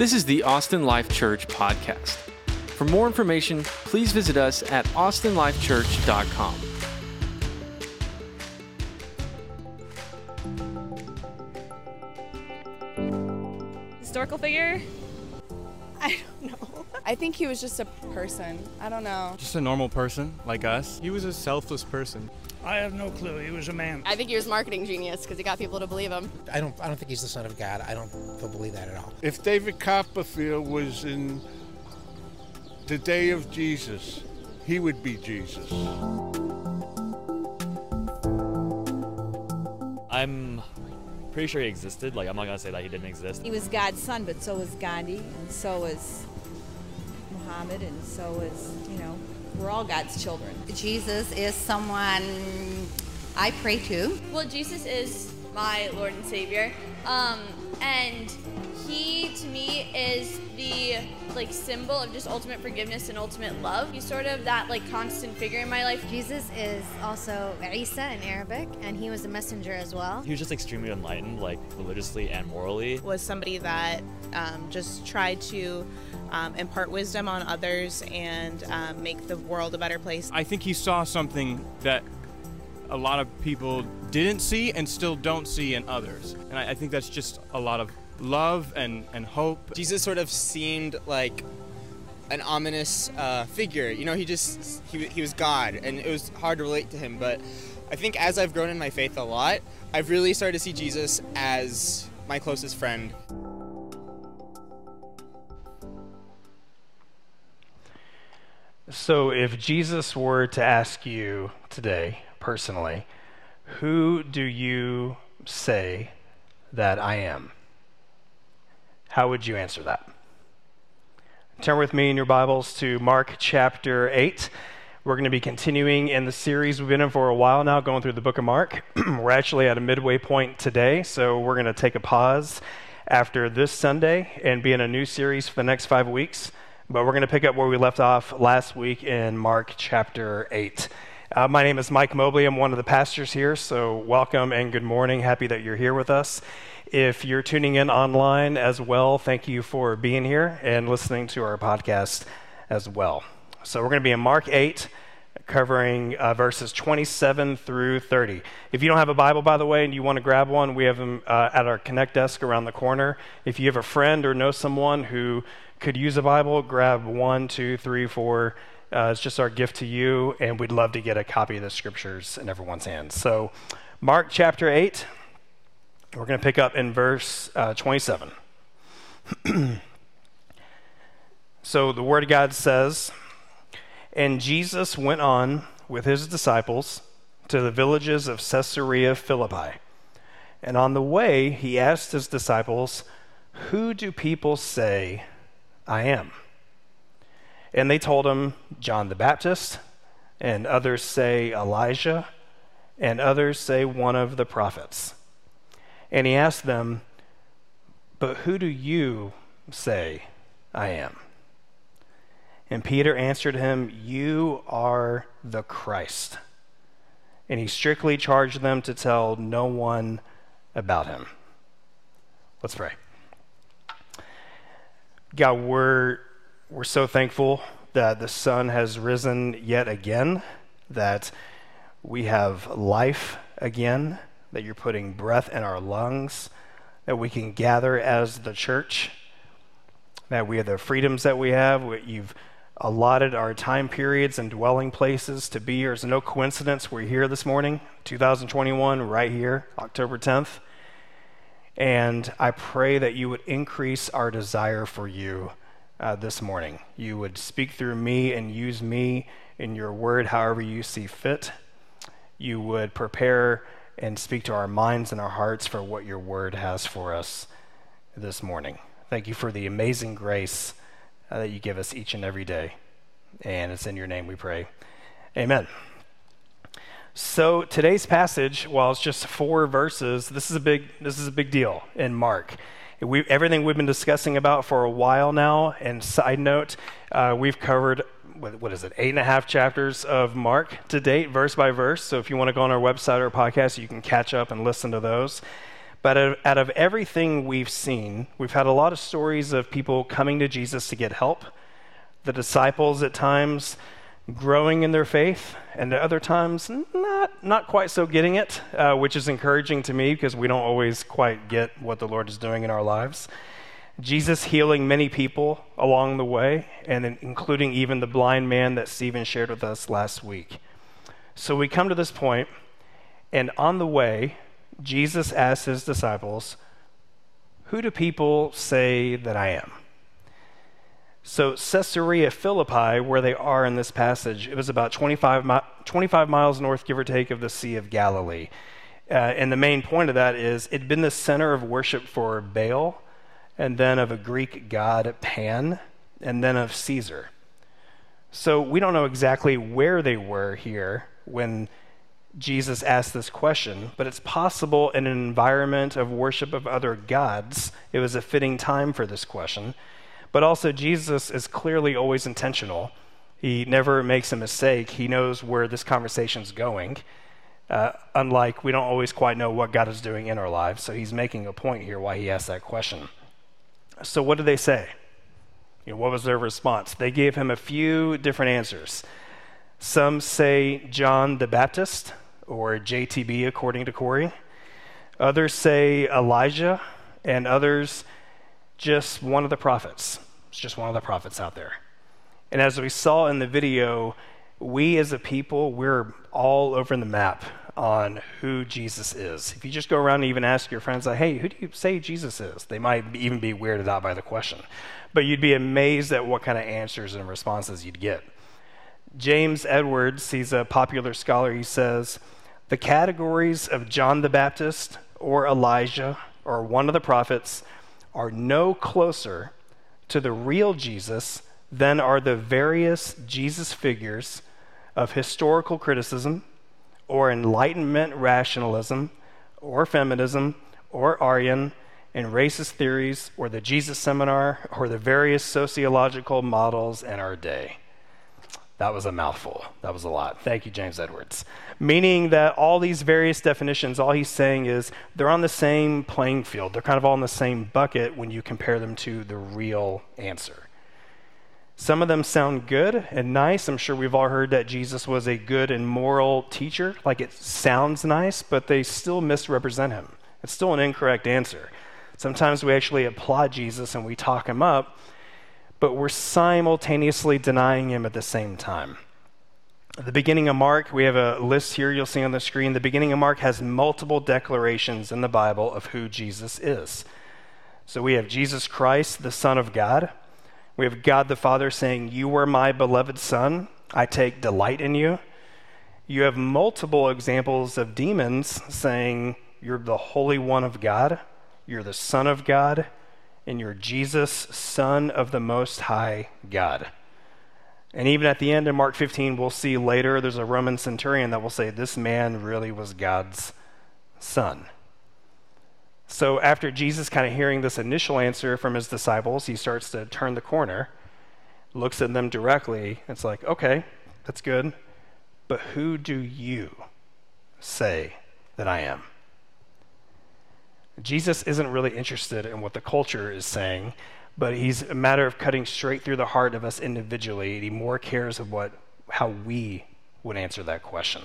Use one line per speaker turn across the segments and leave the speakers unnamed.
This is the Austin Life Church podcast. For more information, please visit us at austinlifechurch.com.
Historical figure?
I don't know. I think he was just a person. I don't know.
Just a normal person like us.
He was a selfless person.
I have no clue. He was a man.
I think he was marketing genius because he got people to believe him.
I don't. I don't think he's the son of God. I don't, don't believe that at all.
If David Copperfield was in the day of Jesus, he would be Jesus.
I'm pretty sure he existed. Like, I'm not gonna say that he didn't exist.
He was God's son, but so was Gandhi, and so was Muhammad, and so was, you know, we're all God's children.
Jesus is someone I pray to.
Well, Jesus is my Lord and Savior. Um, and he, to me, is the like symbol of just ultimate forgiveness and ultimate love. He's sort of that like constant figure in my life.
Jesus is also Isa in Arabic, and he was a messenger as well.
He was just extremely enlightened, like religiously and morally.
Was somebody that um, just tried to um, impart wisdom on others and um, make the world a better place.
I think he saw something that a lot of people didn't see and still don't see in others. And I, I think that's just a lot of love and, and hope.
Jesus sort of seemed like an ominous uh, figure. You know, he just, he, he was God, and it was hard to relate to him. But I think as I've grown in my faith a lot, I've really started to see Jesus as my closest friend.
So, if Jesus were to ask you today, personally, who do you say that I am? How would you answer that? Turn with me in your Bibles to Mark chapter 8. We're going to be continuing in the series we've been in for a while now, going through the book of Mark. we're actually at a midway point today, so we're going to take a pause after this Sunday and be in a new series for the next five weeks. But we're going to pick up where we left off last week in Mark chapter 8. Uh, my name is Mike Mobley. I'm one of the pastors here, so welcome and good morning. Happy that you're here with us. If you're tuning in online as well, thank you for being here and listening to our podcast as well. So we're going to be in Mark 8 covering uh, verses 27 through 30. If you don't have a Bible, by the way, and you want to grab one, we have them uh, at our Connect desk around the corner. If you have a friend or know someone who could use a Bible, grab one, two, three, four. Uh, it's just our gift to you, and we'd love to get a copy of the scriptures in everyone's hands. So, Mark chapter 8, we're going to pick up in verse uh, 27. so, the Word of God says, And Jesus went on with his disciples to the villages of Caesarea Philippi. And on the way, he asked his disciples, Who do people say I am. And they told him, John the Baptist, and others say Elijah, and others say one of the prophets. And he asked them, But who do you say I am? And Peter answered him, You are the Christ. And he strictly charged them to tell no one about him. Let's pray. God, we're, we're so thankful that the sun has risen yet again, that we have life again, that you're putting breath in our lungs, that we can gather as the church, that we have the freedoms that we have. You've allotted our time periods and dwelling places to be here. It's no coincidence we're here this morning, 2021, right here, October 10th. And I pray that you would increase our desire for you uh, this morning. You would speak through me and use me in your word however you see fit. You would prepare and speak to our minds and our hearts for what your word has for us this morning. Thank you for the amazing grace uh, that you give us each and every day. And it's in your name we pray. Amen. So today's passage, while it's just four verses, this is a big this is a big deal in Mark. We, everything we've been discussing about for a while now. And side note, uh, we've covered what, what is it, eight and a half chapters of Mark to date, verse by verse. So if you want to go on our website or podcast, you can catch up and listen to those. But out of, out of everything we've seen, we've had a lot of stories of people coming to Jesus to get help, the disciples at times growing in their faith, and at other times not, not quite so getting it, uh, which is encouraging to me because we don't always quite get what the Lord is doing in our lives. Jesus healing many people along the way, and including even the blind man that Stephen shared with us last week. So we come to this point, and on the way, Jesus asks his disciples, Who do people say that I am? So, Caesarea Philippi, where they are in this passage, it was about 25, mi- 25 miles north, give or take, of the Sea of Galilee. Uh, and the main point of that is it had been the center of worship for Baal, and then of a Greek god, Pan, and then of Caesar. So, we don't know exactly where they were here when Jesus asked this question, but it's possible in an environment of worship of other gods, it was a fitting time for this question. But also, Jesus is clearly always intentional. He never makes a mistake. He knows where this conversation's going. Uh, unlike we don't always quite know what God is doing in our lives. So he's making a point here why he asked that question. So, what did they say? You know, what was their response? They gave him a few different answers. Some say John the Baptist, or JTB according to Corey. Others say Elijah, and others just one of the prophets. It's just one of the prophets out there. And as we saw in the video, we as a people, we're all over the map on who Jesus is. If you just go around and even ask your friends, like, hey, who do you say Jesus is? They might even be weirded out by the question. But you'd be amazed at what kind of answers and responses you'd get. James Edwards, he's a popular scholar, he says, the categories of John the Baptist or Elijah or one of the prophets are no closer to the real Jesus than are the various Jesus figures of historical criticism or Enlightenment rationalism or feminism or Aryan and racist theories or the Jesus seminar or the various sociological models in our day. That was a mouthful. That was a lot. Thank you, James Edwards. Meaning that all these various definitions, all he's saying is they're on the same playing field. They're kind of all in the same bucket when you compare them to the real answer. Some of them sound good and nice. I'm sure we've all heard that Jesus was a good and moral teacher. Like it sounds nice, but they still misrepresent him. It's still an incorrect answer. Sometimes we actually applaud Jesus and we talk him up, but we're simultaneously denying him at the same time. At the beginning of Mark, we have a list here you'll see on the screen. The beginning of Mark has multiple declarations in the Bible of who Jesus is. So we have Jesus Christ, the Son of God. We have God the Father saying, You are my beloved Son. I take delight in you. You have multiple examples of demons saying, You're the Holy One of God. You're the Son of God and you're Jesus, Son of the Most High God. And even at the end in Mark 15, we'll see later there's a Roman centurion that will say, This man really was God's son. So after Jesus kind of hearing this initial answer from his disciples, he starts to turn the corner, looks at them directly. It's like, okay, that's good. But who do you say that I am? Jesus isn't really interested in what the culture is saying, but he's a matter of cutting straight through the heart of us individually. He more cares of what how we would answer that question.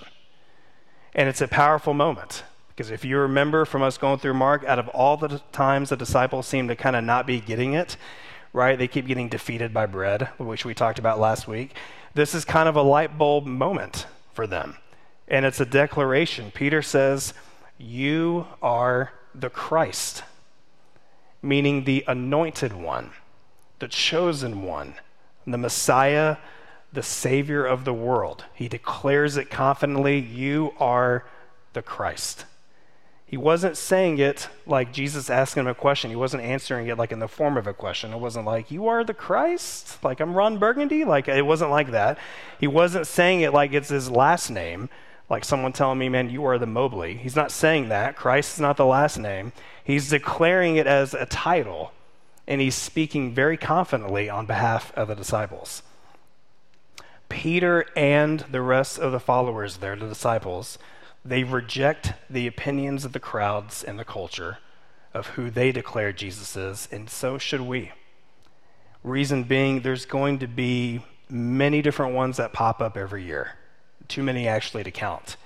And it's a powerful moment because if you remember from us going through Mark, out of all the times the disciples seem to kind of not be getting it, right? They keep getting defeated by bread, which we talked about last week. This is kind of a light bulb moment for them. And it's a declaration. Peter says, You are the Christ, meaning the anointed one, the chosen one, the Messiah, the Savior of the world. He declares it confidently You are the Christ. He wasn't saying it like Jesus asking him a question. He wasn't answering it like in the form of a question. It wasn't like, You are the Christ? Like I'm Ron Burgundy? Like it wasn't like that. He wasn't saying it like it's his last name like someone telling me, man, you are the Mobley. He's not saying that. Christ is not the last name. He's declaring it as a title, and he's speaking very confidently on behalf of the disciples. Peter and the rest of the followers there, the disciples, they reject the opinions of the crowds and the culture, of who they declare Jesus is, and so should we. Reason being, there's going to be many different ones that pop up every year, too many actually to count.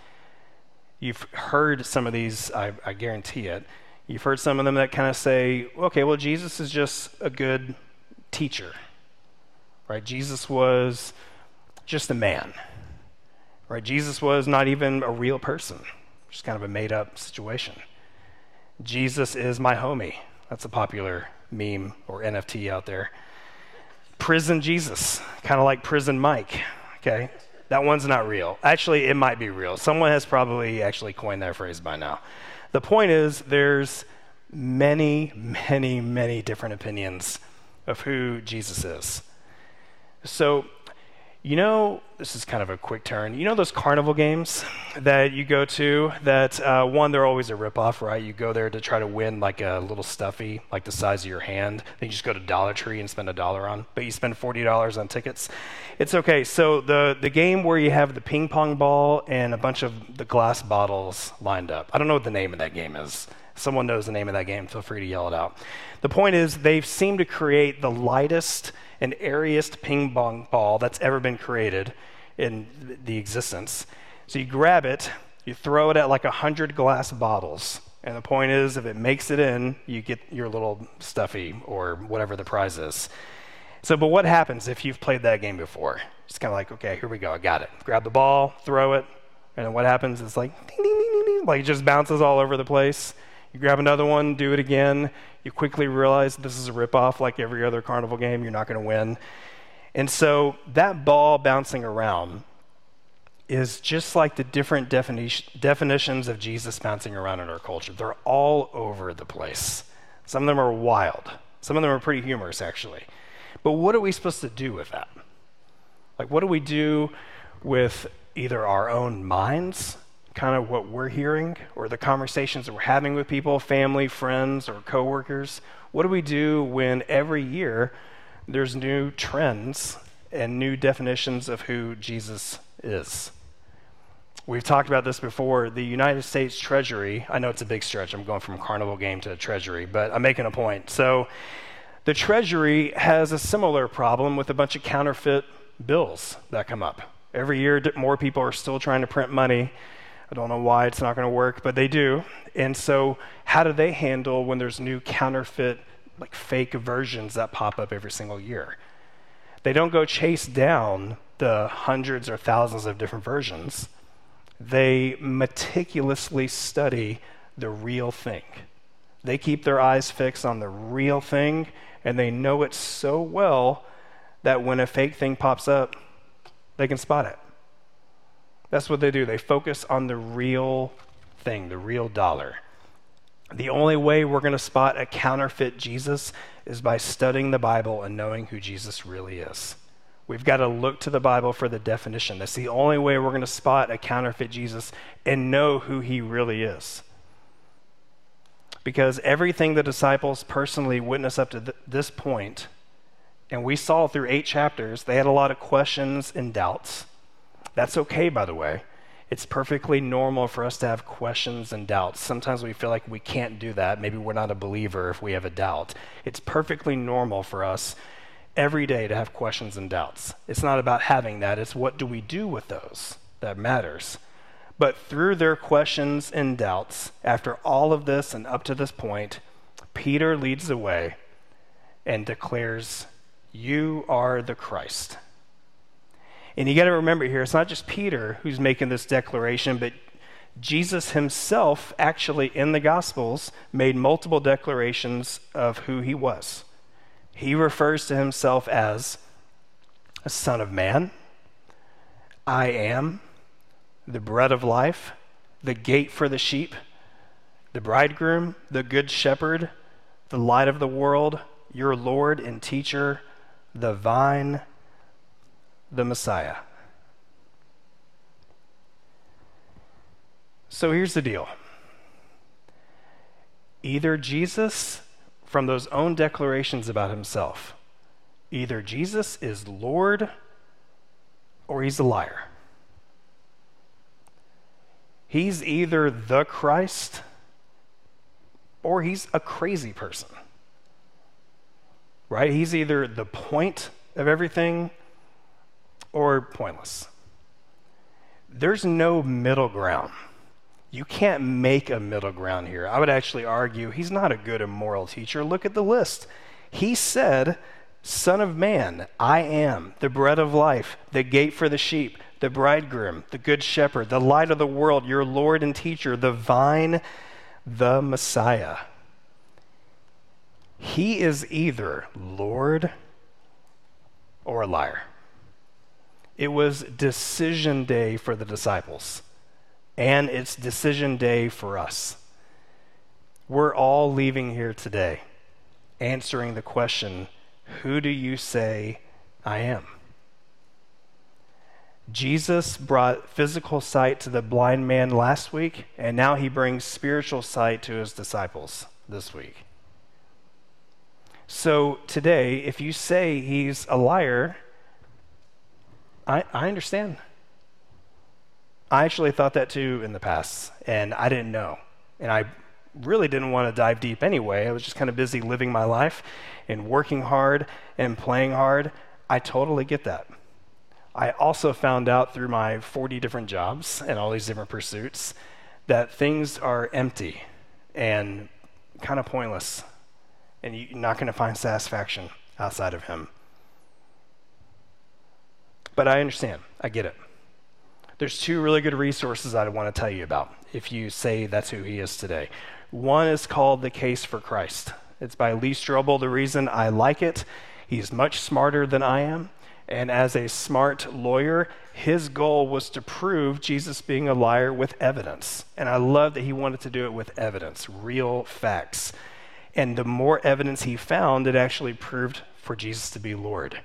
You've heard some of these, I, I guarantee it. You've heard some of them that kind of say, okay, well, Jesus is just a good teacher, right? Jesus was just a man, right? Jesus was not even a real person, just kind of a made up situation. Jesus is my homie. That's a popular meme or NFT out there. Prison Jesus, kind of like Prison Mike, okay? That one's not real. Actually, it might be real. Someone has probably actually coined that phrase by now. The point is, there's many, many, many different opinions of who Jesus is. So, you know, this is kind of a quick turn. You know those carnival games that you go to that, uh, one, they're always a ripoff, right? You go there to try to win like a little stuffy, like the size of your hand. Then you just go to Dollar Tree and spend a dollar on, but you spend $40 on tickets. It's okay. So the, the game where you have the ping pong ball and a bunch of the glass bottles lined up. I don't know what the name of that game is. Someone knows the name of that game, feel free to yell it out. The point is, they seem to create the lightest and airiest ping pong ball that's ever been created in the existence. So you grab it, you throw it at like 100 glass bottles. And the point is, if it makes it in, you get your little stuffy or whatever the prize is. So, but what happens if you've played that game before? It's kind of like, okay, here we go, I got it. Grab the ball, throw it, and then what happens is like, ding, ding, ding, ding, ding, like it just bounces all over the place. You grab another one, do it again. You quickly realize this is a ripoff like every other carnival game. You're not going to win. And so that ball bouncing around is just like the different defini- definitions of Jesus bouncing around in our culture. They're all over the place. Some of them are wild, some of them are pretty humorous, actually. But what are we supposed to do with that? Like, what do we do with either our own minds kind of what we're hearing or the conversations that we're having with people, family, friends, or coworkers? What do we do when every year there's new trends and new definitions of who Jesus is? We've talked about this before. The United States Treasury, I know it's a big stretch. I'm going from carnival game to Treasury, but I'm making a point. So, the Treasury has a similar problem with a bunch of counterfeit bills that come up. Every year, more people are still trying to print money I don't know why it's not going to work, but they do. And so, how do they handle when there's new counterfeit, like fake versions that pop up every single year? They don't go chase down the hundreds or thousands of different versions. They meticulously study the real thing. They keep their eyes fixed on the real thing, and they know it so well that when a fake thing pops up, they can spot it. That's what they do. They focus on the real thing, the real dollar. The only way we're going to spot a counterfeit Jesus is by studying the Bible and knowing who Jesus really is. We've got to look to the Bible for the definition. That's the only way we're going to spot a counterfeit Jesus and know who he really is. Because everything the disciples personally witnessed up to th- this point, and we saw through eight chapters, they had a lot of questions and doubts. That's okay, by the way. It's perfectly normal for us to have questions and doubts. Sometimes we feel like we can't do that. Maybe we're not a believer if we have a doubt. It's perfectly normal for us every day to have questions and doubts. It's not about having that, it's what do we do with those that matters. But through their questions and doubts, after all of this and up to this point, Peter leads the way and declares, You are the Christ. And you got to remember here, it's not just Peter who's making this declaration, but Jesus himself, actually in the Gospels, made multiple declarations of who he was. He refers to himself as a son of man, I am, the bread of life, the gate for the sheep, the bridegroom, the good shepherd, the light of the world, your Lord and teacher, the vine, the Messiah. So here's the deal either Jesus, from those own declarations about himself, either Jesus is Lord or he's a liar. He's either the Christ or he's a crazy person. Right? He's either the point of everything or pointless. There's no middle ground. You can't make a middle ground here. I would actually argue he's not a good and moral teacher. Look at the list. He said, Son of man, I am the bread of life, the gate for the sheep, the bridegroom, the good shepherd, the light of the world, your Lord and teacher, the vine, the Messiah. He is either Lord or a liar. It was decision day for the disciples, and it's decision day for us. We're all leaving here today answering the question Who do you say I am? Jesus brought physical sight to the blind man last week, and now he brings spiritual sight to his disciples this week. So today, if you say he's a liar, I, I understand. I actually thought that too in the past, and I didn't know. And I really didn't want to dive deep anyway. I was just kind of busy living my life and working hard and playing hard. I totally get that. I also found out through my 40 different jobs and all these different pursuits that things are empty and kind of pointless, and you're not going to find satisfaction outside of Him. But I understand. I get it. There's two really good resources I want to tell you about if you say that's who he is today. One is called The Case for Christ. It's by Lee Strobel. The reason I like it, he's much smarter than I am. And as a smart lawyer, his goal was to prove Jesus being a liar with evidence. And I love that he wanted to do it with evidence, real facts. And the more evidence he found, it actually proved for Jesus to be Lord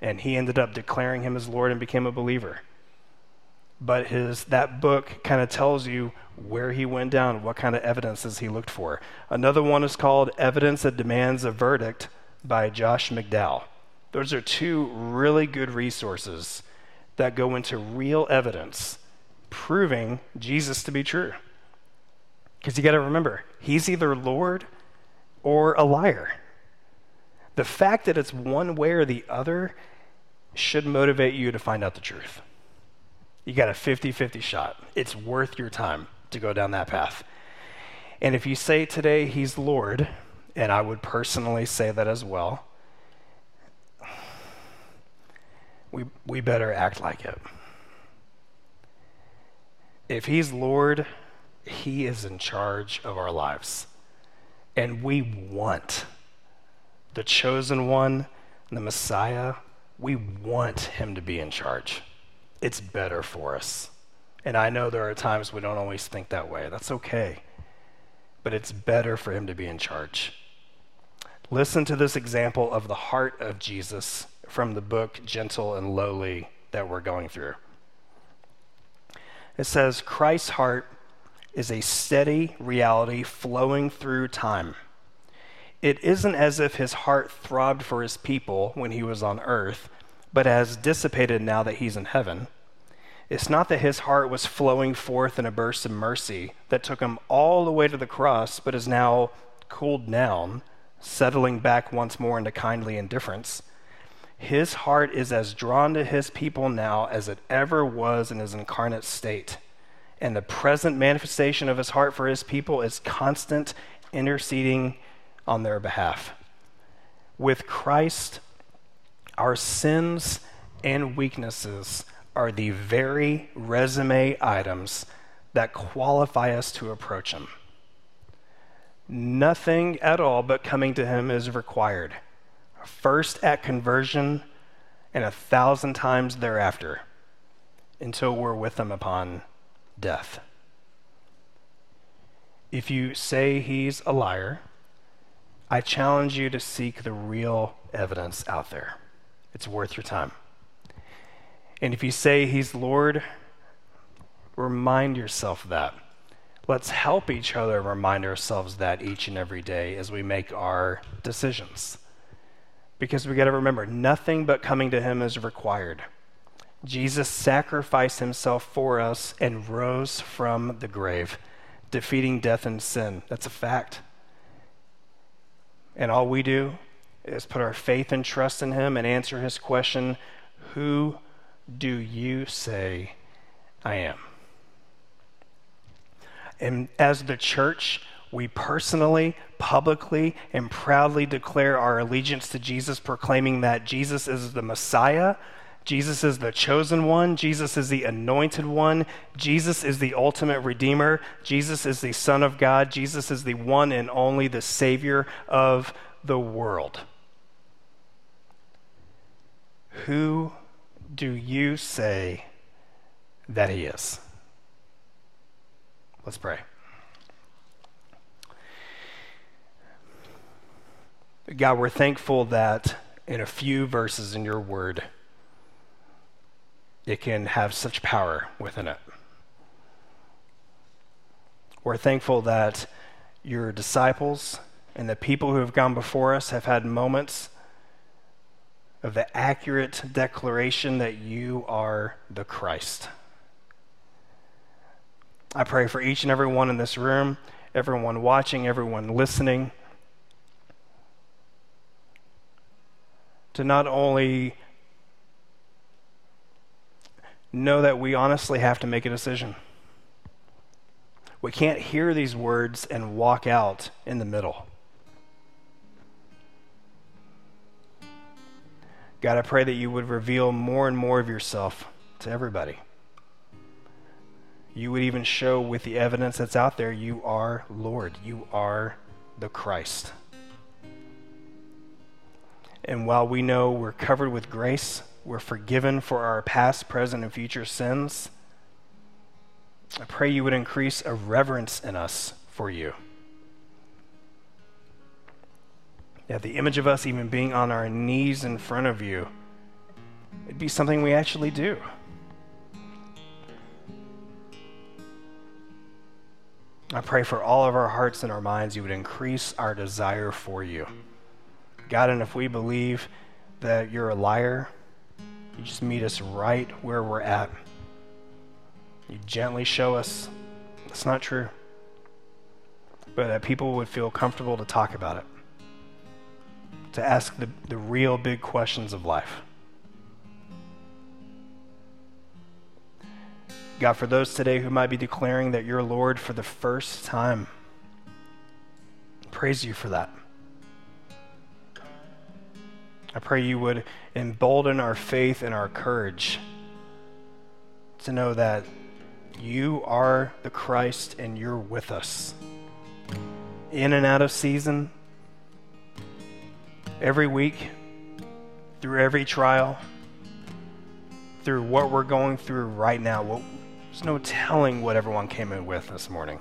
and he ended up declaring him as Lord and became a believer. But his that book kind of tells you where he went down, what kind of evidences he looked for. Another one is called Evidence That Demands a Verdict by Josh McDowell. Those are two really good resources that go into real evidence proving Jesus to be true. Because you got to remember, he's either Lord or a liar. The fact that it's one way or the other should motivate you to find out the truth. You got a 50 50 shot. It's worth your time to go down that path. And if you say today he's Lord, and I would personally say that as well, we, we better act like it. If he's Lord, he is in charge of our lives. And we want the chosen one, the Messiah, we want him to be in charge. It's better for us. And I know there are times we don't always think that way. That's okay. But it's better for him to be in charge. Listen to this example of the heart of Jesus from the book Gentle and Lowly that we're going through. It says, Christ's heart is a steady reality flowing through time. It isn't as if his heart throbbed for his people when he was on earth, but has dissipated now that he's in heaven. It's not that his heart was flowing forth in a burst of mercy that took him all the way to the cross, but is now cooled down, settling back once more into kindly indifference. His heart is as drawn to his people now as it ever was in his incarnate state. And the present manifestation of his heart for his people is constant interceding on their behalf. With Christ, our sins and weaknesses are the very resume items that qualify us to approach Him. Nothing at all but coming to Him is required. First at conversion and a thousand times thereafter until we're with Him upon death. If you say He's a liar, I challenge you to seek the real evidence out there. It's worth your time. And if you say He's Lord, remind yourself that. Let's help each other remind ourselves that each and every day as we make our decisions. Because we got to remember, nothing but coming to Him is required. Jesus sacrificed Himself for us and rose from the grave, defeating death and sin. That's a fact. And all we do is put our faith and trust in Him and answer His question Who do you say I am? And as the church, we personally, publicly, and proudly declare our allegiance to Jesus, proclaiming that Jesus is the Messiah, Jesus is the chosen one, Jesus is the anointed one, Jesus is the ultimate redeemer, Jesus is the Son of God, Jesus is the one and only, the Savior of the world. Who do you say that He is? Let's pray. God, we're thankful that in a few verses in your word, it can have such power within it. We're thankful that your disciples and the people who have gone before us have had moments of the accurate declaration that you are the Christ. I pray for each and every one in this room, everyone watching, everyone listening, to not only know that we honestly have to make a decision. We can't hear these words and walk out in the middle. God, I pray that you would reveal more and more of yourself to everybody. You would even show with the evidence that's out there, you are Lord. You are the Christ. And while we know we're covered with grace, we're forgiven for our past, present, and future sins, I pray you would increase a reverence in us for you. That the image of us even being on our knees in front of you, it'd be something we actually do. I pray for all of our hearts and our minds, you would increase our desire for you. God, and if we believe that you're a liar, you just meet us right where we're at. You gently show us it's not true, but that people would feel comfortable to talk about it, to ask the, the real big questions of life. God, for those today who might be declaring that you're Lord for the first time, praise you for that. I pray you would embolden our faith and our courage to know that you are the Christ and you're with us. In and out of season, every week, through every trial, through what we're going through right now. What, there's no telling what everyone came in with this morning.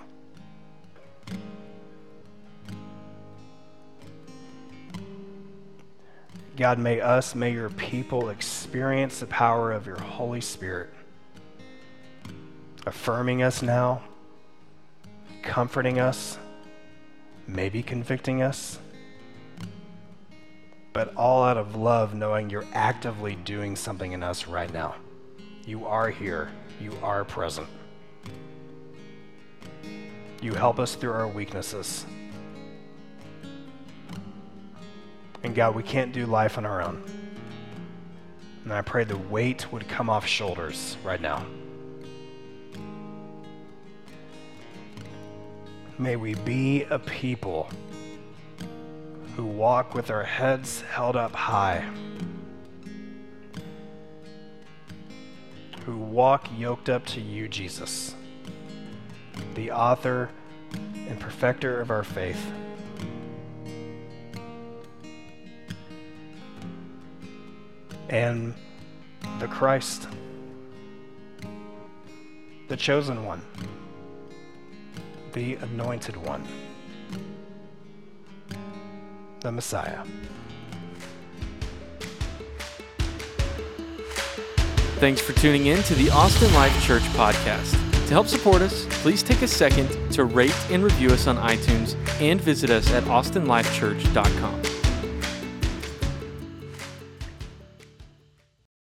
God, may us, may your people experience the power of your Holy Spirit, affirming us now, comforting us, maybe convicting us, but all out of love, knowing you're actively doing something in us right now. You are here, you are present. You help us through our weaknesses. And God, we can't do life on our own. And I pray the weight would come off shoulders right now. May we be a people who walk with our heads held up high, who walk yoked up to you, Jesus, the author and perfecter of our faith. And the Christ, the chosen one, the anointed one, the Messiah.
Thanks for tuning in to the Austin Life Church podcast. To help support us, please take a second to rate and review us on iTunes and visit us at austinlifechurch.com.